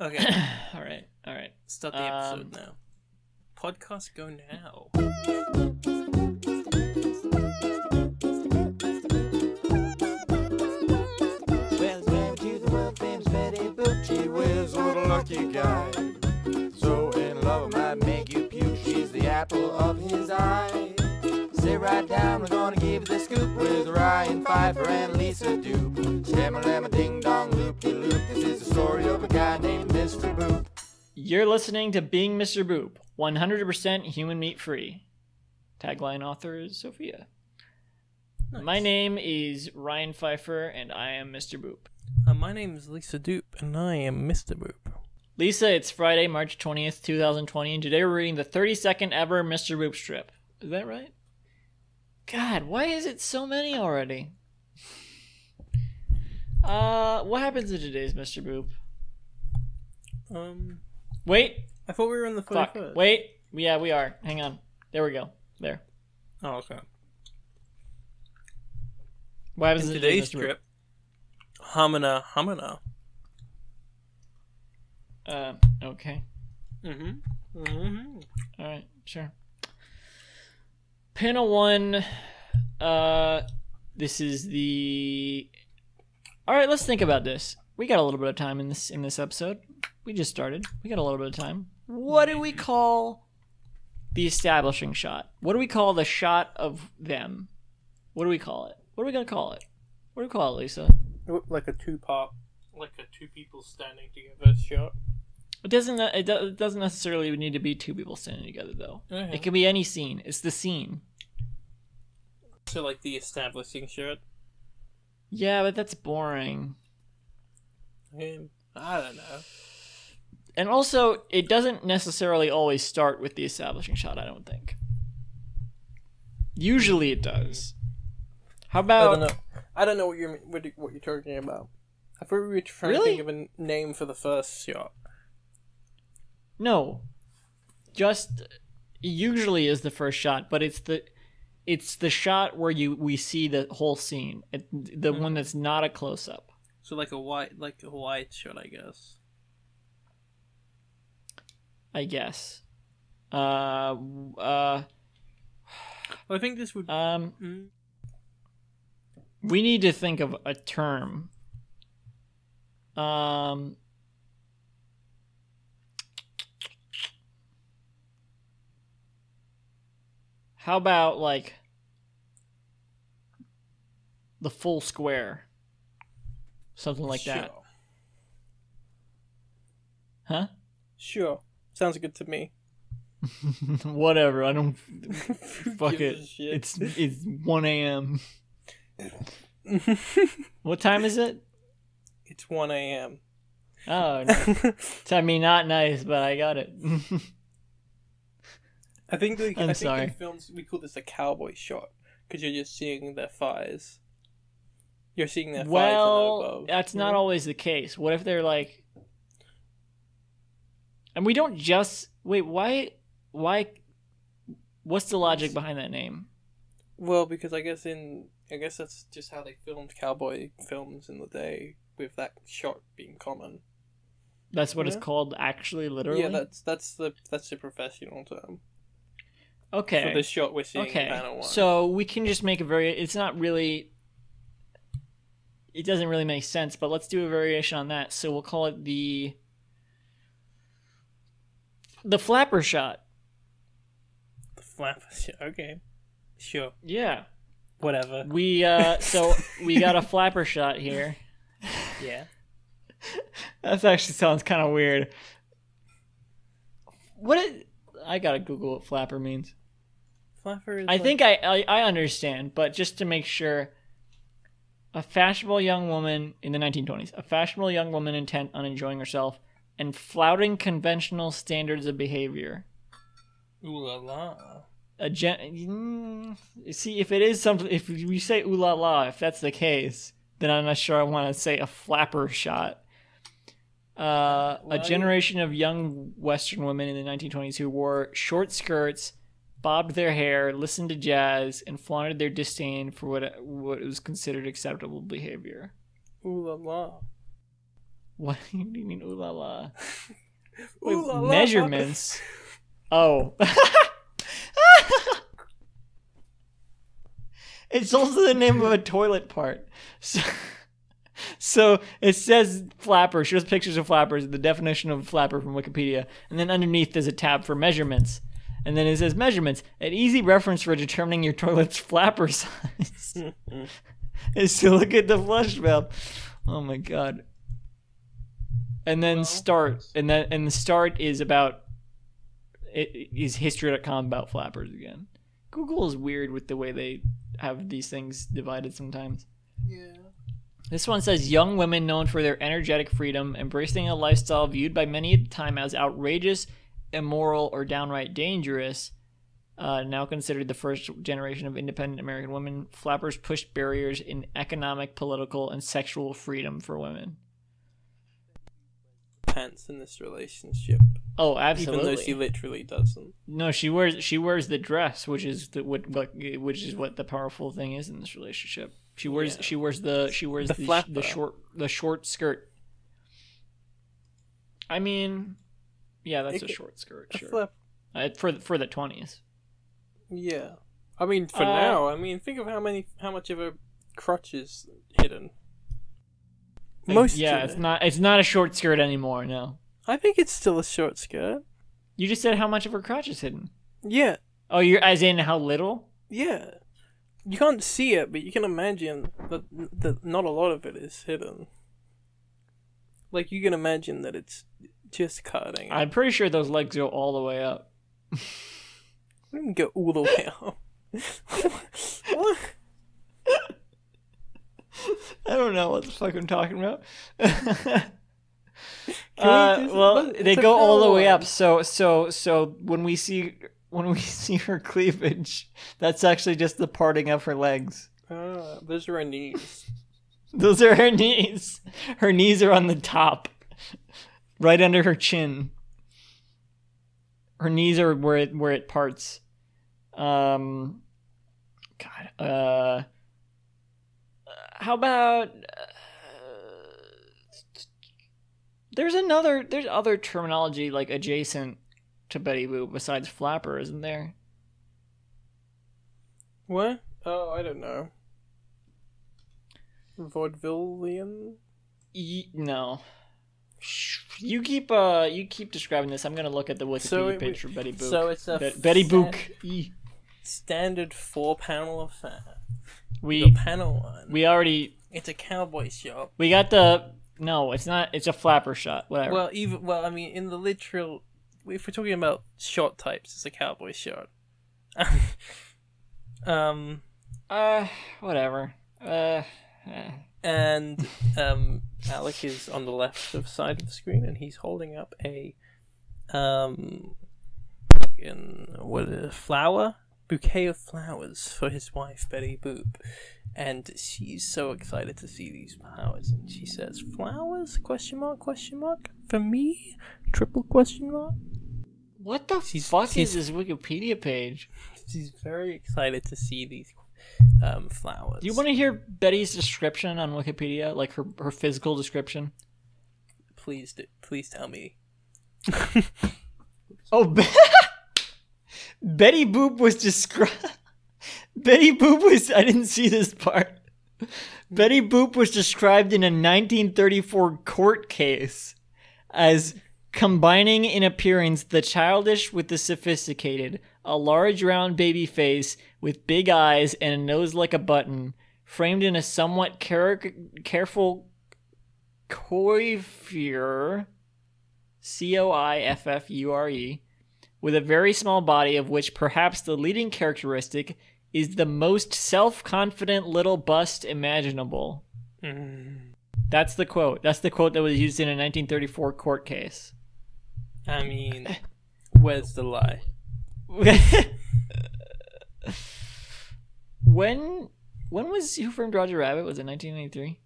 Okay, all right, all right. start the episode Um, now. Podcast go now. Well, to the world famous Betty Boop. She whiz, what a lucky guy. So in love, I might make you puke. She's the apple of his eye. Sit right down, we're gonna give you the scoop with Ryan Pfeiffer and Lisa Dupe. Shamma lamma ding dong loop de loop. This is the story of a guy named Mr. Boop. You're listening to Being Mr. Boop, 100% human meat free. Tagline author is Sophia. My name is Ryan Pfeiffer, and I am Mr. Boop. Uh, my name is Lisa Dupe, and I am Mr. Boop. Lisa, it's Friday, March 20th, 2020, and today we're reading the 32nd ever Mr. Boop strip. Is that right? God, why is it so many already? Uh, what happens in today's Mr. Boop? Um, Wait, I thought we were in the fuck, 41st. wait. Yeah, we are. Hang on. There we go. There. Oh, okay. What happens In today's. Boop? trip, Hamina Hamina. Uh, okay. Mm-hmm. Mm-hmm. All right, sure. Panel one. Uh, this is the. All right, let's think about this. We got a little bit of time in this in this episode. We just started. We got a little bit of time. What do we call the establishing shot? What do we call the shot of them? What do we call it? What are we gonna call it? What do we call it, Lisa? Like a two-part, like a two people standing together shot. It doesn't. It do- it doesn't necessarily need to be two people standing together, though. Okay. It can be any scene. It's the scene. So like the establishing shot. Yeah, but that's boring. Um, I don't know. And also, it doesn't necessarily always start with the establishing shot, I don't think. Usually it does. How about? I don't know. I don't know what you're what, you- what you're talking about. I thought we were trying Really? to think of a name for the first shot. No? Just usually is the first shot, but it's the it's the shot where you we see the whole scene. It, the one that's not a close up. So like a white, like a white shot, I guess. I guess. Uh uh Well, I think this would. um Mm, we need to think of a term. Um, how about like the full square? Something like that. sure. Huh? Sure. Sounds good to me. Whatever. I don't fuck it. It's it's one a.m. What time is it? it's one a.m. Oh, no. I mean, not nice, but I got it. I think like, I'm I think sorry. in films we call this a cowboy shot because you're just seeing their thighs. You're seeing their thighs well, and elbows. that's not always the case. What if they're like, and we don't just wait? Why? Why? What's the logic behind that name? Well, because I guess in I guess that's just how they filmed cowboy films in the day, with that shot being common. That's what Yeah. it's called, actually, literally. Yeah, that's that's the that's the professional term okay. for the shot we're seeing in okay. panel one. So we can just make a very. It's not really. It doesn't really make sense, but let's do a variation on that. So we'll call it the. The flapper shot. the flap. Okay, sure, Yeah. whatever. We uh so we got a flapper shot here. Yeah. That actually sounds kind of weird. What it, I gotta Google what flapper means. Is I like- think I, I I understand, but just to make sure, a fashionable young woman in the 1920s, a fashionable young woman intent on enjoying herself and flouting conventional standards of behavior. Ooh la la. A gen- mm, see if it is something. If we say ooh la la, if that's the case, then I'm not sure I want to say a flapper shot. Uh, a generation of young Western women in the 1920s who wore short skirts, bobbed their hair, listened to jazz, and flaunted their disdain for what what was considered acceptable behavior. Ooh la la. What do you mean, ooh la la? Ooh Wait, la la. measurements. Oh. it's also the name of a toilet part. So, so it says flapper, shows pictures of flappers, the definition of flapper from Wikipedia, and then underneath there's a tab for measurements. And then it says measurements, an easy reference for determining your toilet's flapper size is to look at the flush valve. Oh my god. And then Well, start, and then and the start is about it is history.com about flappers again. Google is weird with the way they have these things divided sometimes. Yeah. This one says young women known for their energetic freedom, embracing a lifestyle viewed by many at the time as outrageous, immoral, or downright dangerous. Uh, now considered the first generation of independent American women, flappers pushed barriers in economic, political, and sexual freedom for women. Pants in this relationship, Oh, absolutely. even though she literally doesn't. No, she wears she wears the dress, which is the what, what which is what the powerful thing is in this relationship. She wears Yeah. she wears the she wears The the, the short the short skirt. I mean, yeah, that's a could- short skirt, A sure. flap. Uh, for for the twenties. Yeah. I mean, for Uh, now, I mean, think of how many, how much of her crotch is hidden. Most. yeah, it's it. not it's not a short skirt anymore. No, I think it's still a short skirt. you just said how much of her crotch is hidden. Yeah. Oh, you're as in how little? Yeah. You can't see it, but you can imagine that that not a lot of it is hidden. Like you can imagine that it's just cutting. I'm pretty sure those legs go all the way up. didn't go all the way up. what? I don't know what the fuck I'm talking about. uh, well, they go all the way up. So, so, so when we see when we see her cleavage, that's actually just the parting of her legs. Ah, those are her knees. Those are her knees. Her knees are on the top, right under her chin. Her knees are where it where it parts. Um, God. Uh, how about? Uh, there's another. There's other terminology like adjacent to Betty Boop besides flapper, isn't there? What? Oh, I don't know. Vaudevillian? Y- no. Shh. You keep uh you keep describing this. I'm gonna look at the Wikipedia So it- page for Betty Boop. So it's a Be- f- Betty sta- Book. E. standard four panel affair. The We panel one. we already It's a cowboy shop. we got the no. It's not. It's a flapper shot. Whatever. Well, even well, I mean, in the literal, if we're talking about shot types, it's a cowboy shot. um, uh, whatever. Uh. And um, Alec is on the left of side of the screen, and he's holding up a um, fucking what is it, flower bouquet of flowers for his wife Betty Boop, and she's so excited to see these flowers, and she says, "Flowers? Question mark? Question mark? For me? Triple question mark?" what the She's- fuck she's- is this Wikipedia page? She's very excited to see these um, flowers. Do you want to hear Betty's description on Wikipedia, like her her physical description? Please, do, please tell me. Oh, Be- Betty Boop was described. Betty Boop was. I didn't see this part. Betty Boop was described in a 1934 court case as combining in appearance the childish with the sophisticated, a large round baby face with big eyes and a nose like a button, framed in a somewhat care- careful coiffure. C O I F F U R E, with a very small body of which perhaps the leading characteristic is the most self confident little bust imaginable. Mm, That's the quote. That's the quote that was used in a 1934 court case. I mean, where's the lie? when when was Who Framed Roger Rabbit? Was it 1993?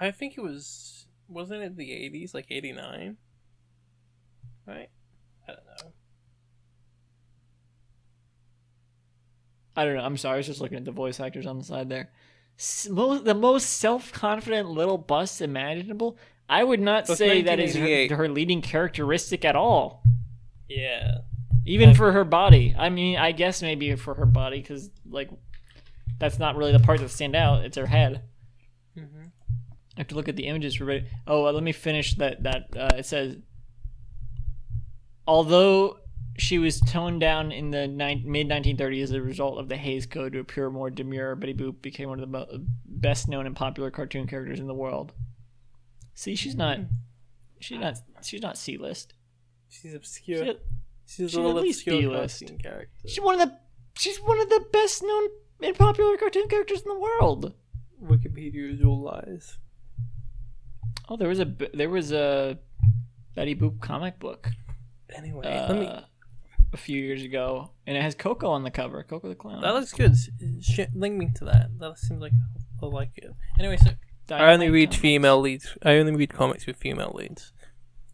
I think it was. Wasn't it the 80s, like 89? Right? I don't know. I don't know. I'm sorry. I was just looking at the voice actors on the side there. S- mo- the most self confident little bust imaginable. I would not say that is her, her leading characteristic at all. Yeah. Even for her body. I mean, I guess maybe for her body, because like that's not really the part that stand out. It's her head. Mhm. I have to look at the images for. Oh, uh, let me finish that. That uh, it says, although she was toned down in the mid 1930s as a result of the Hays Code to appear more demure, Betty Boop became one of the mo- best known and popular cartoon characters in the world. See, she's not. She's not. She's not C list. She's obscure. She- She's, she's a little at least B-list. cartoon character. She's one of the. She's one of the best known and popular cartoon characters in the world. Wikipedia is all lies. Oh, there was a there was a Betty Boop comic book Anyway, uh, let me. a few years ago, and it has Koko on the cover. Koko the clown. That looks good. Sh- link me to that. That seems like I'll like it. Anyway, so I only read comic. female leads. I only read comics with female leads.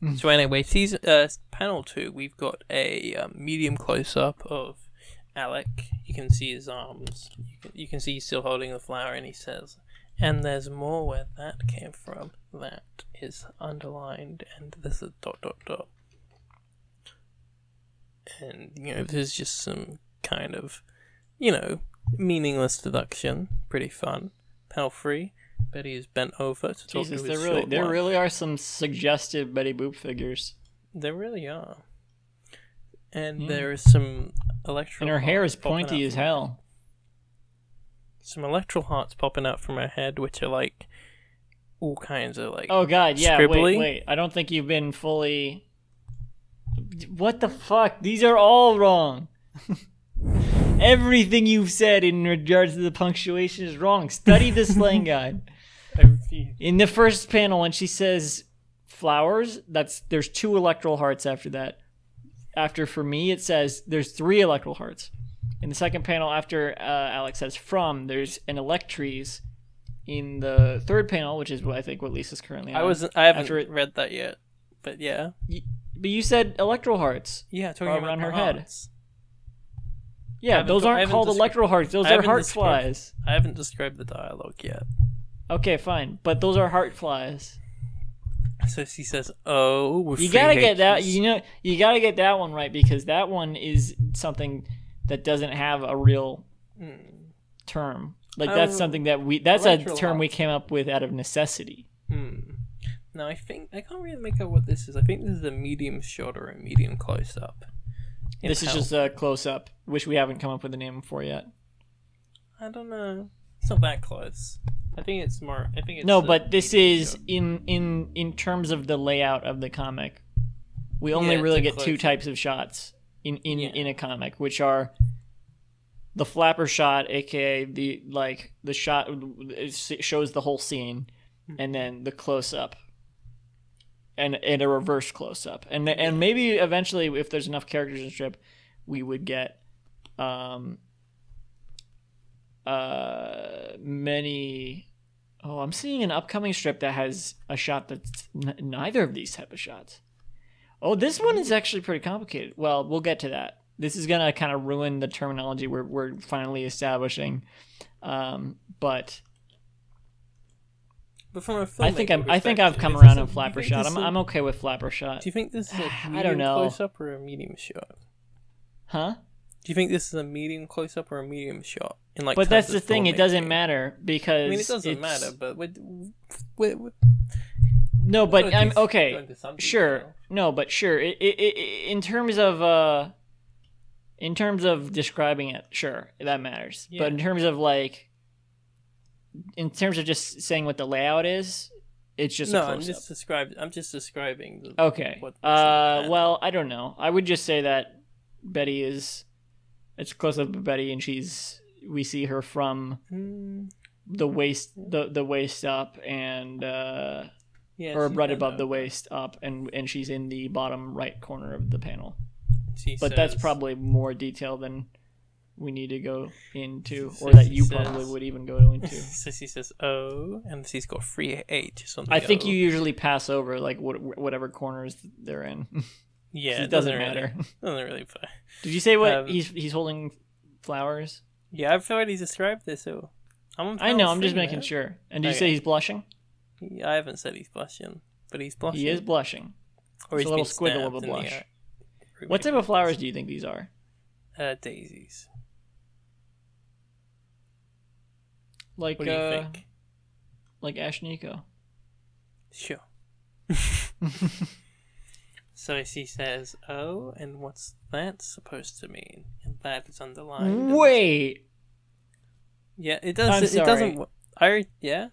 Hmm. so anyway, season uh, panel two, we've got a um, medium close up of Alec. You can see his arms. You can, you can see he's still holding the flower, and he says, "And there's more where that came from. That is underlined, and this is dot dot dot." And you know, there's just some kind of, you know, meaningless deduction. Pretty fun. Panel three. Betty is bent over to talk Jesus, to there really short there wife. really are some suggestive Betty Boop figures, There really are. And Yeah. there is some electro. and her hair is popping pointy out as from- hell. Some electral hearts popping out from her head, which are like all kinds of like. Oh God, yeah. Scribbly? Wait, wait. I don't think you've been fully. What the fuck? These are all wrong. Everything you've said in regards to the punctuation is wrong. Study the slang guide. In the first panel, when she says flowers, that's there's two electoral hearts after that. After for me, it says there's three electoral hearts. In the second panel, after uh, Alex says from, there's an electries. In the third panel, which is what I think what Lisa's currently on. I wasn't. I haven't After it- read that yet, but yeah, But you said electoral hearts. yeah. Talking Or about around the her head. Yeah, those aren't called descri- electoral hearts. Those are heart described- flies. I haven't described the dialogue yet. Okay, fine. But those are heart flies. So she says, "Oh, with You gotta get that. You know, you gotta get that one right because that one is something that doesn't have a real Hmm. term. Like that's Oh, something that we. That's a term we came up with out of necessity. Hmm. No, I think I can't really make out what this is. I think this is a medium shot or a medium close up. This is just a close up, which we haven't come up with a name for yet. I don't know. It's not that close. I think it's more. I think it's No, but this medium is shot. in in in terms of the layout of the comic. We only Yeah, really get two close-up. types of shots in in Yeah. in a comic, which are the flapper shot, aka the like the shot it shows the whole scene, Hmm. and then the close up. And, and a reverse close up, and and maybe eventually, if there's enough characters in strip, we would get um, uh, many. Oh, I'm seeing an upcoming strip that has a shot that's n- neither of these type of shots. Oh, this one is actually pretty complicated. Well, we'll get to that. This is gonna kind of ruin the terminology we're we're finally establishing. Um, but But from a I think I'm I think I've come around on a- do you flapper shot. I'm a- I'm okay with flapper shot. Do you think this is a I medium don't know. close up or a medium shot? Huh? Do you think this is a medium close up or a medium shot? In like, But that's the thing. It doesn't matter because I mean, it doesn't it's- matter. But with, with, with No, but I'm okay. Sure. No, but sure. It, it, it, in terms of uh, in terms of describing it, sure, that matters. Yeah. But in terms of like, in terms of just saying what the layout is, it's just no, a I'm just describing. I'm just describing. The, Okay. what- uh, well, I don't know. I would just say that Betty is. It's a close up of Betty, and she's. We see her from Hmm, the waist, the the waist up, and uh, yeah, or right above the waist up, and and she's in the bottom right corner of the panel. She But that's probably more detail than we need to go into, So or that you probably would even go into. so she says "oh," and she's got three on the I think O. you usually pass over like what, whatever corners they're in. Yeah, it doesn't really- matter. doesn't really. fa- Did you say what Um, he's he's holding flowers? Yeah, I've already described this. So I'm. I know. I'm just making sure. And did you Okay. say he's blushing? I haven't said he's blushing. but he's blushing. He is blushing. or it's he's a little squiggle of a blush. What type of flowers do you think these are? Uh, daisies. Like What do you uh, think? like Ash Nico. Sure. so she says, "Oh, and what's that supposed to mean?" And that is underlined. Wait, Yeah, it does. I'm it, it doesn't. sorry. I yeah.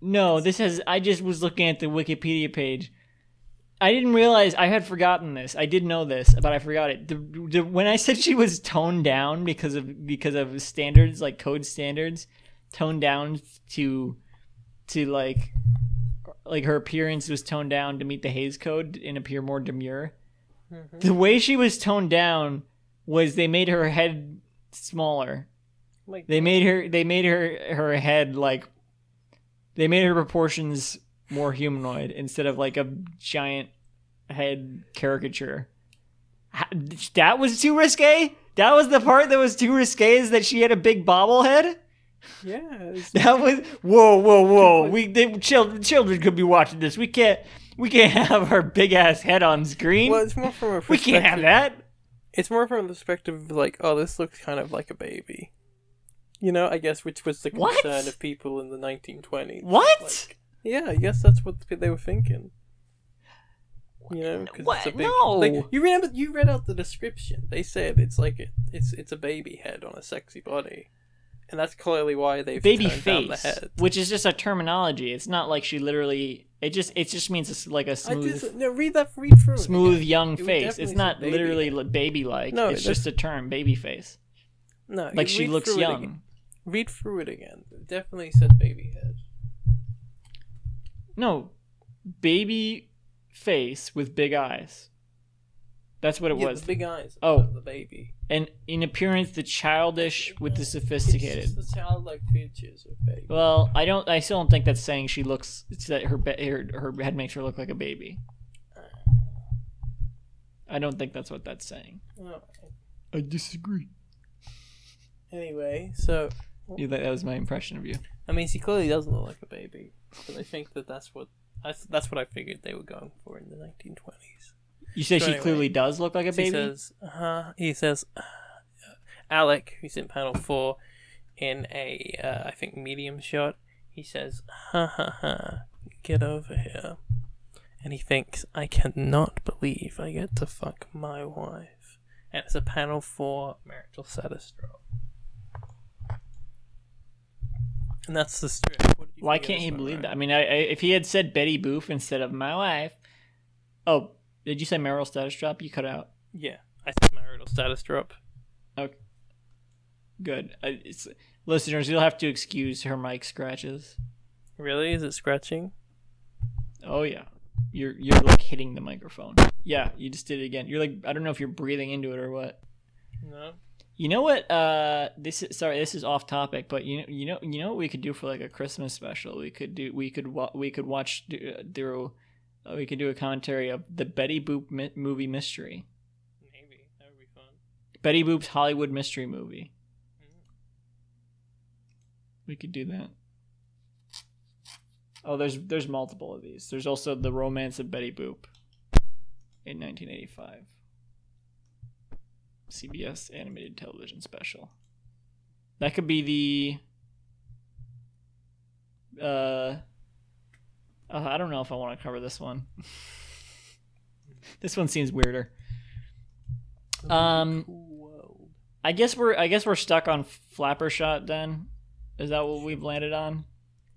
no, this has. I just was looking at the Wikipedia page. I didn't realize I had forgotten this. I did know this, but I forgot it. The, the, when I said she was toned down because of because of standards like code standards, toned down to to like like her appearance was toned down to meet the Hays Code and appear more demure. Mm-hmm. The way she was toned down was they made her head smaller. Like They made her they made her her head like they made her proportions more humanoid instead of like a giant head caricature. That was too risque. That was the part that was too risque is that she had a big bobblehead. Yeah. That was whoa, whoa, whoa. We they, children, children could be watching this. We can't we can't have our big ass head on screen. well, it's more from a we can't have that. It's more from a perspective of like, oh, this looks kind of like a baby. You know, I guess which was the What? concern of people in the 1920s. What? Like, yeah, I guess that's what they were thinking. You know, because What? it's a big. No. Like, you remember? You read out the description. They said it's like it, it's it's a baby head on a sexy body, and that's clearly why they've Baby the face, head. which is just a terminology. It's not like she literally. It just it just means it's like a smooth, just no read that read through. it smooth young It face. It's not baby literally baby like. No, it's just a term, baby face. No, Like she looks young. Read through it again. It definitely said baby head. No, baby face with big eyes. That's what it yeah, was. the big eyes. Oh. the baby. and in appearance, the childish with the It's sophisticated. just the childlike features of baby. Well, I don't. I still don't think that's saying she looks. It's that her be- her her head makes her look like a baby. I don't think that's what that's saying. Oh, I disagree. Anyway, so Yeah, that, that was my impression of you. I mean, she clearly doesn't look like a baby, but I think that that's what I, that's what I figured they were going for in the 1920s. You say So she anyway, clearly does look like a baby. He says, uh, he says, uh, Alec, who's in panel four, in a uh, I think medium shot, he says, "Ha ha ha, get over here," and he thinks, "I cannot believe I get to fuck my wife," and it's a panel four marital status drop. And that's the strip. What did you Why can't he believe that? I mean, I, I, if he had said Betty Boop instead of my wife. Oh, did you say marital status drop? You cut out. Yeah, I said marital status drop. Okay. Good. I, it's, listeners, you'll have to excuse her mic scratches. Really? Is it scratching? Oh yeah, you're you're like hitting the microphone. Yeah, you just did it again. You're like I don't know if you're breathing into it or what. No. You know what? Uh, this is sorry. This is off topic, but you know, you know, you know what we could do for like a Christmas special. We could do. We could. wa- We could watch uh, through. Uh, we could do a commentary of the Betty Boop mi- movie mystery. Maybe that would be fun. Betty Boop's Hollywood mystery movie. We could do that. Oh, there's there's multiple of these. There's also the Romance of Betty Boop in 1985. CBS animated television special. That could be the uh, uh I don't know if I want to cover this one. this one seems weirder. Um. I guess we're I guess we're stuck on flapper shot then. Is that what we've landed on?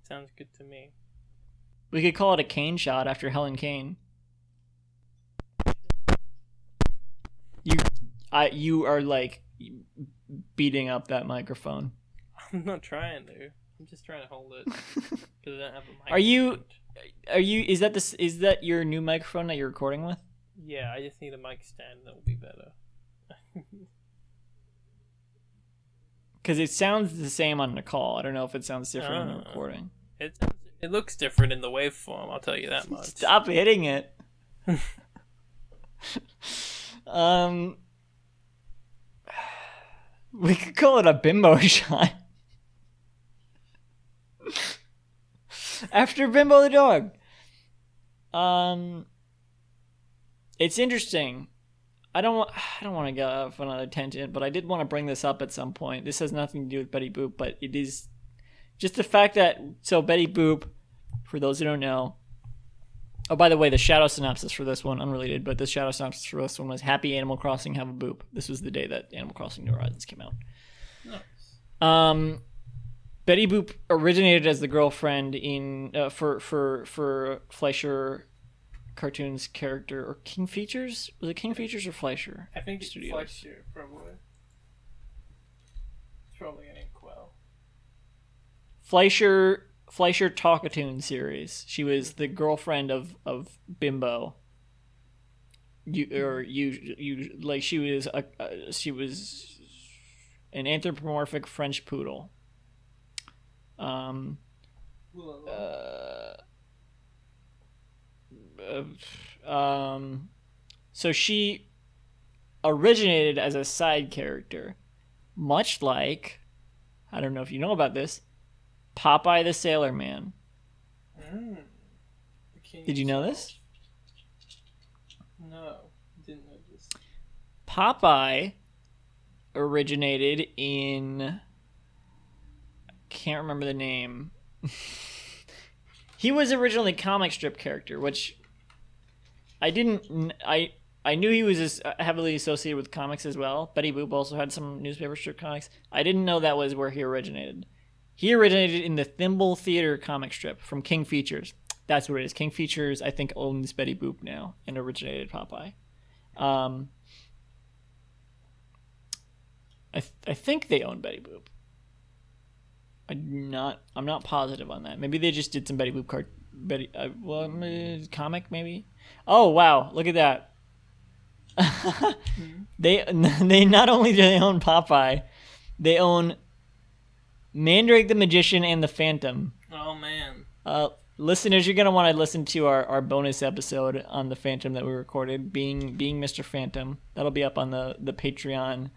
Sounds good to me. We could call it a cane shot after Helen Kane. You I you are like beating up that microphone. I'm not trying to. I'm just trying to hold it because I don't have a mic. Are you-. Are you is that this is that your new microphone that you're recording with? Yeah, I just need a mic stand. That will be better. Cuz it sounds the same on the call. I don't know if it sounds different on the Ah. recording. It it looks different in the waveform. I'll tell you that much. Stop hitting it. um, we could call it a bimbo shot. After Bimbo the dog. Um, it's interesting. I don't want. I don't want to go off on another tangent, but I did want to bring this up at some point. This has nothing to do with Betty Boop, but it is just the fact that so Betty Boop, for those who don't know. Oh, by the way, the shadow synopsis for this one, unrelated, but the shadow synopsis for this one was Happy Animal Crossing Have a Boop. This was the day that Animal Crossing New Horizons came out. Nice. Um, Betty Boop originated as the girlfriend in uh, for for for Fleischer cartoons character or King Features was it King Features or Fleischer? I think it's Studios. Fleischer, probably. It's probably an inkwell. Fleischer Fleischer Talkartoon series. She was the girlfriend of of Bimbo. You or you you like she was a, a she was an anthropomorphic French poodle. Um. uh, uh, um, so she originated as a side character, much like I don't know if you know about this, Popeye the Sailor Man. Mm. Did you know this? No, didn't know this. Popeye originated in can't remember the name. he was originally a comic strip character, which I didn't I I knew he was as- uh, heavily associated with comics as well. Betty Boop also had some newspaper strip comics. I didn't know that was where he originated. He originated in the Thimble Theater comic strip from King Features. That's what it is. King Features, I think, owns Betty Boop now and originated Popeye. Um, I th- I think they own Betty Boop. I'm not I'm not positive on that. Maybe they just did some Betty Boop card. Betty uh, well uh, comic maybe. Oh wow, look at that. they they not only do they own Popeye, they own Mandrake the Magician and the Phantom. Oh man. Uh, listeners, you're gonna want to listen to our, our bonus episode on the Phantom that we recorded, being being Mr. Phantom. That'll be up on the the Patreon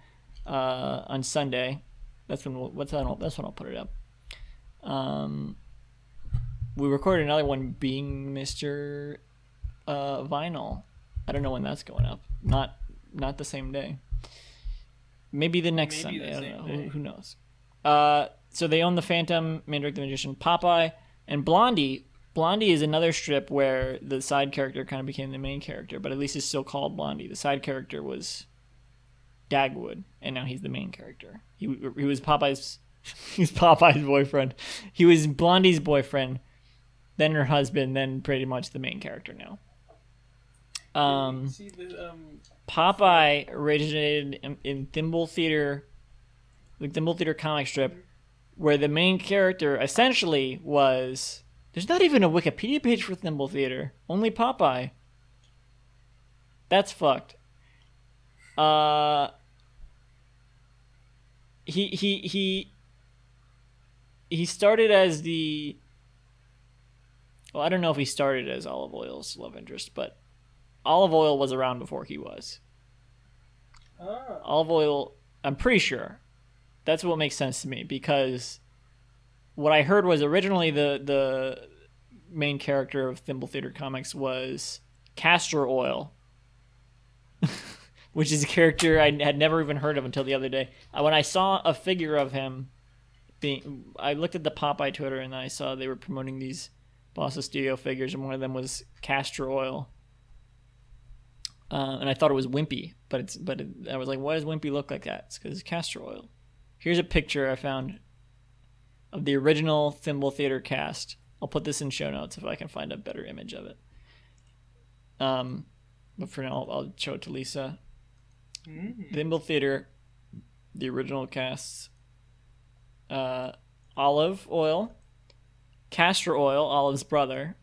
uh, on Sunday. That's when we'll, what's that? That's when I'll put it up. Um, we recorded another one, being Mr. Uh, Vinyl. I don't know when that's going up. Not not the same day. Maybe the next Maybe Sunday. the I don't know. Who, who knows? Uh, so they own the Phantom, Mandrake the Magician, Popeye, and Blondie. Blondie is another strip where the side character kind of became the main character, but at least it's still called Blondie. The side character was Dagwood, and now he's the main character. He he was Popeye's he's Popeye's boyfriend. He was Blondie's boyfriend, then her husband, then pretty much the main character now. Um, See the um. Popeye originated in, in Thimble Theater, the Thimble Theater comic strip, where the main character essentially was. There's not even a Wikipedia page for Thimble Theater. Only Popeye. That's fucked. Uh. He he he. He started as the. Well, I don't know if he started as Olive Oyl's love interest, but Olive Oyl was around before he was. Ah. Olive Oyl, I'm pretty sure. That's what makes sense to me because what I heard was originally the the main character of Thimble Theater Comics was Castor Oyl, which is a character I had never even heard of until the other day. Uh, When I saw a figure of him being, I looked at the Popeye Twitter and I saw they were promoting these Bossa Studio figures, and one of them was Castor Oyl. Uh, and I thought it was Wimpy, but it's but it, I was like, why does Wimpy look like that? It's because it's Castor Oyl. Here's a picture I found of the original Thimble Theater cast. I'll put this in show notes if I can find a better image of it. Um, but for now, I'll, I'll show it to Lisa. Mm. Thimble Theater, the original cast. Uh, Olive Oyl, Castor Oyl, Olive's brother,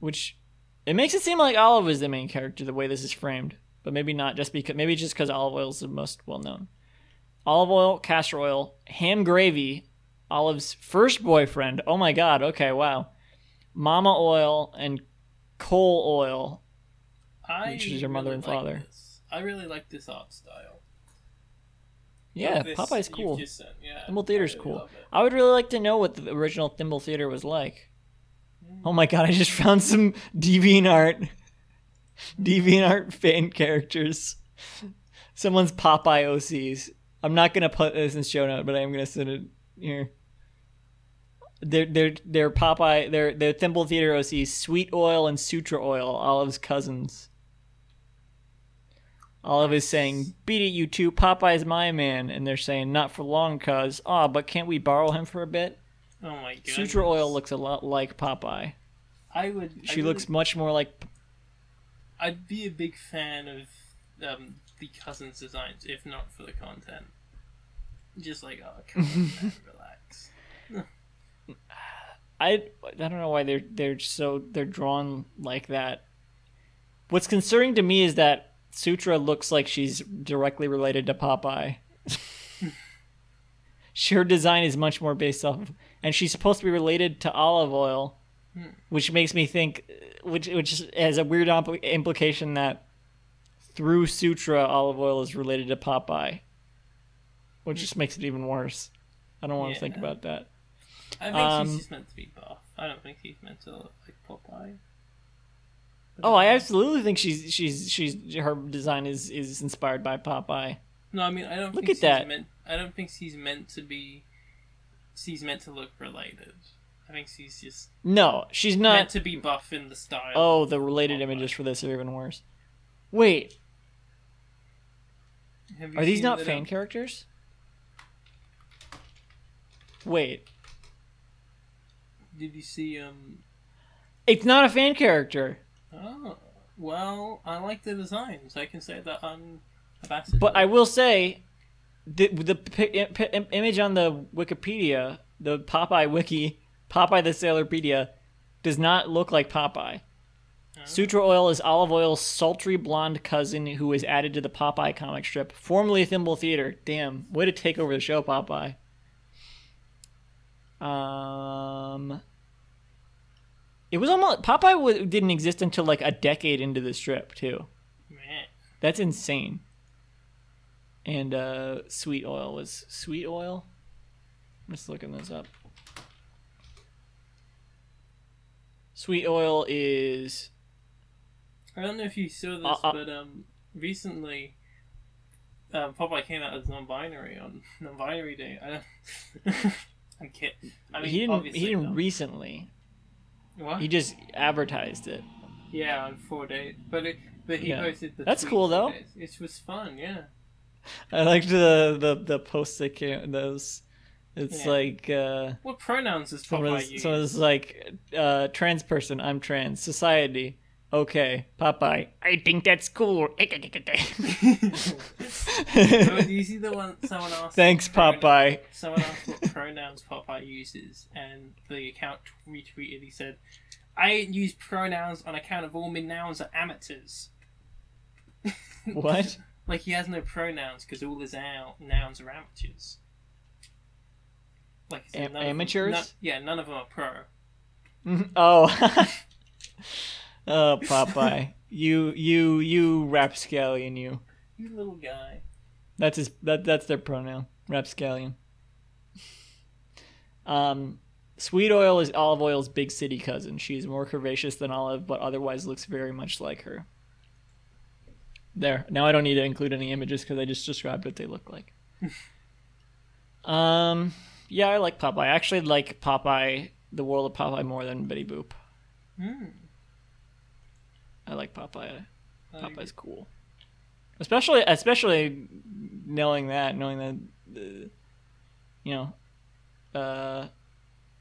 which it makes it seem like Olive is the main character the way this is framed, but maybe not. Just because maybe just because Olive Oyl is the most well known. Olive Oyl, Castor Oyl, ham gravy, Olive's first boyfriend. Oh my god. Okay, wow. Mama oil and Cole Oyl. I Which is your mother really and like father. this. I really like this art style. Yeah, This Popeye's cool. just Yeah, Thimble Theater's I really cool. I would really like to know what the original Thimble Theater was like. Oh my god, I just found some DeviantArt DeviantArt fan characters. Someone's Popeye OCs. I'm not gonna put this in show note, but I am gonna send it here. They're they're they're Popeye they're they're Thimble Theater OCs, Sweet Oil and Sutra Oil, Olive's cousins. Olive is saying, Beat it, you two, Popeye's my man. And they're saying, Not for long, cuz. Aw, but can't we borrow him for a bit? Oh my god. Sutra Oil looks a lot like Popeye. I would. I She really- looks much more like. I'd be a big fan of um, the cousins' designs, if not for the content. Just like, oh, come on, relax. I I don't know why they're they're so they're drawn like that. What's concerning to me is that Sutra looks like she's directly related to Popeye. Her design is much more based off, and she's supposed to be related to Olive Oyl, which makes me think, which which has a weird impl- implication that through Sutra, Olive Oyl is related to Popeye, which just makes it even worse. I don't want to think about that. I think Um, she's just meant to be buff. I don't think he's meant to look like Popeye. Oh, I absolutely think she's she's she's her design is is inspired by Popeye. No, I mean I don't Look think at she's that. meant. I don't think she's meant to be. She's meant to look related. I think she's just No, she's not meant to be buff in the style. Oh, the related Popeye. images for this are even worse. Wait, Have you are these not fan characters? Wait, Did you see um? it's not a fan character. Oh, well, I like the designs. I can say that I'm ambassador. But I will say, the the i- im- image on the Wikipedia, the Popeye wiki, Popeye the Sailorpedia, does not look like Popeye. Sutra Oil is Olive Oyl's sultry blonde cousin who was added to the Popeye comic strip, formerly Thimble Theater. Damn, way to take over the show, Popeye. Um, it was almost Popeye w- didn't exist until like a decade into the strip too. Man. That's insane. And uh, Sweet Oil was Sweet Oil. I'm just looking this up. Sweet Oil is I don't know if you saw this, Uh, uh. but um, recently, um, Popeye came out as non-binary on non-binary day. I don't. I'm kidding. I mean, he didn't he didn't recently. What? He just advertised it. Yeah, on four days, but it, but he Yeah. posted the. That's cool, though. days. It was fun, yeah. I liked the the the posts that came those. It's Yeah. like uh, What pronouns is Popeye was, use? someone was like uh, trans person. I'm trans. Society. Okay. Popeye. I think that's cool. Do you see the one someone asked? Thanks, what pronoun- Popeye. Someone asked what pronouns Popeye uses, and the account retweeted. He said, "I use pronouns on account of all my nouns are amateurs." What? Like he has no pronouns because all his ou- nouns are amateurs. Like he said, Am- none them- amateurs? none- yeah, none of them are pro. Mhm. Oh. oh, Popeye. You, you, you, rapscallion, you. You little guy. That's his. That that's their pronoun. Rapscallion. Um, Sweet Oil is Olive Oyl's big city cousin. She is more curvaceous than Olive, but otherwise looks very much like her. There. Now I don't need to include any images because I just described what they look like. um. Yeah, I like Popeye. I actually like Popeye, the world of Popeye, more than Betty Boop. Hmm. I like Popeye. Popeye's cool. Especially, especially knowing that, knowing that, uh, you know, uh,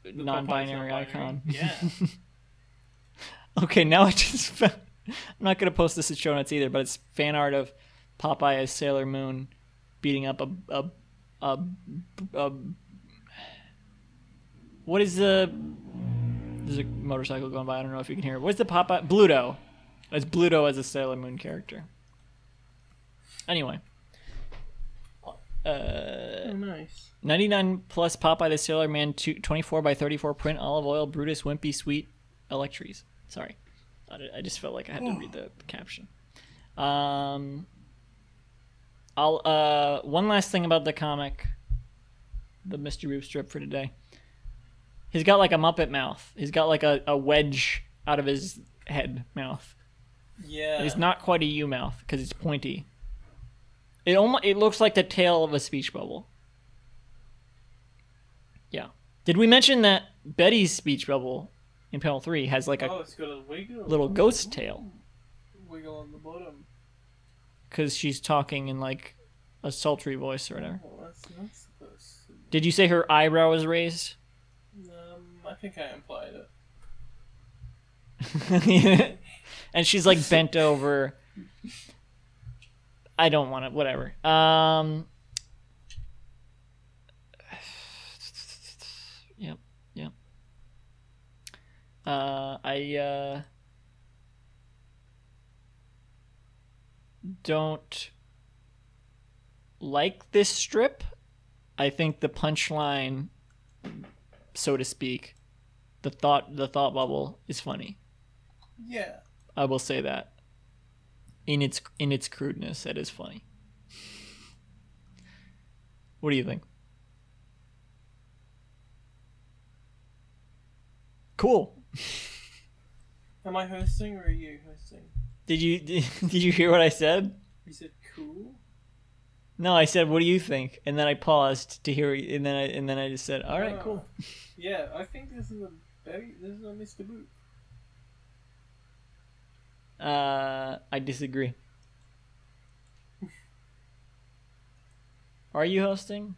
The non-binary non-binary. icon. Yeah. okay, now I just found, I'm not gonna post this in show notes either, but it's fan art of Popeye as Sailor Moon beating up a a a, a what is the there's a motorcycle going by. I don't know if you can hear it. What's the Popeye Bluto? It's Bluto as a Sailor Moon character. Anyway, uh, oh, nice. 99 plus Popeye the Sailor Man two- 24 by 34 print Olive Oyl Brutus Wimpy Sweet Electries. Sorry, I just felt like I had to read the caption. Um, I'll uh one last thing about the comic, the Mr. Boop strip for today. He's got like a Muppet mouth. He's got like a, a wedge out of his head mouth. Yeah. It's not quite a U mouth because it's pointy. It almost it looks like the tail of a speech bubble. Yeah. Did we mention that Betty's speech bubble in panel three has like a Oh, it's got a wiggle. little ghost tail wiggle on the bottom. because she's talking in like a sultry voice or whatever. Oh, that's not supposed to. Did you say her eyebrow was raised? Um, I think I implied it. and she's like bent over. I don't want to. Whatever. Um. Yep. Yep. Uh, I uh. Don't like this strip. I think the punchline, so to speak, the thought the thought bubble is funny. Yeah. I will say that. In its in its crudeness, it is funny. What do you think? Cool. Am I hosting or are you hosting? Did you did did you hear what I said? You said cool. No, I said, "What do you think?" And then I paused to hear, and then I and then I just said, "All right, Oh. cool." Yeah, I think this is a very this is a Mr. Boop. Uh, I disagree. Are you hosting?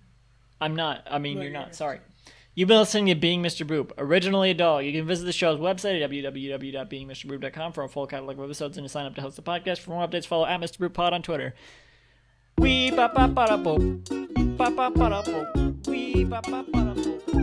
I'm not. I mean, No, you're you're not. Sorry. You've been listening to Being Mr. Boop, originally a dog. You can visit the show's website at www.beingmrboop.com for a full catalog of episodes and to sign up to host the podcast. For more updates, follow at Mr. Boop Pod on Twitter. Wee ba ba ba da boop. Ba ba ba da boop. Wee ba ba ba da boop.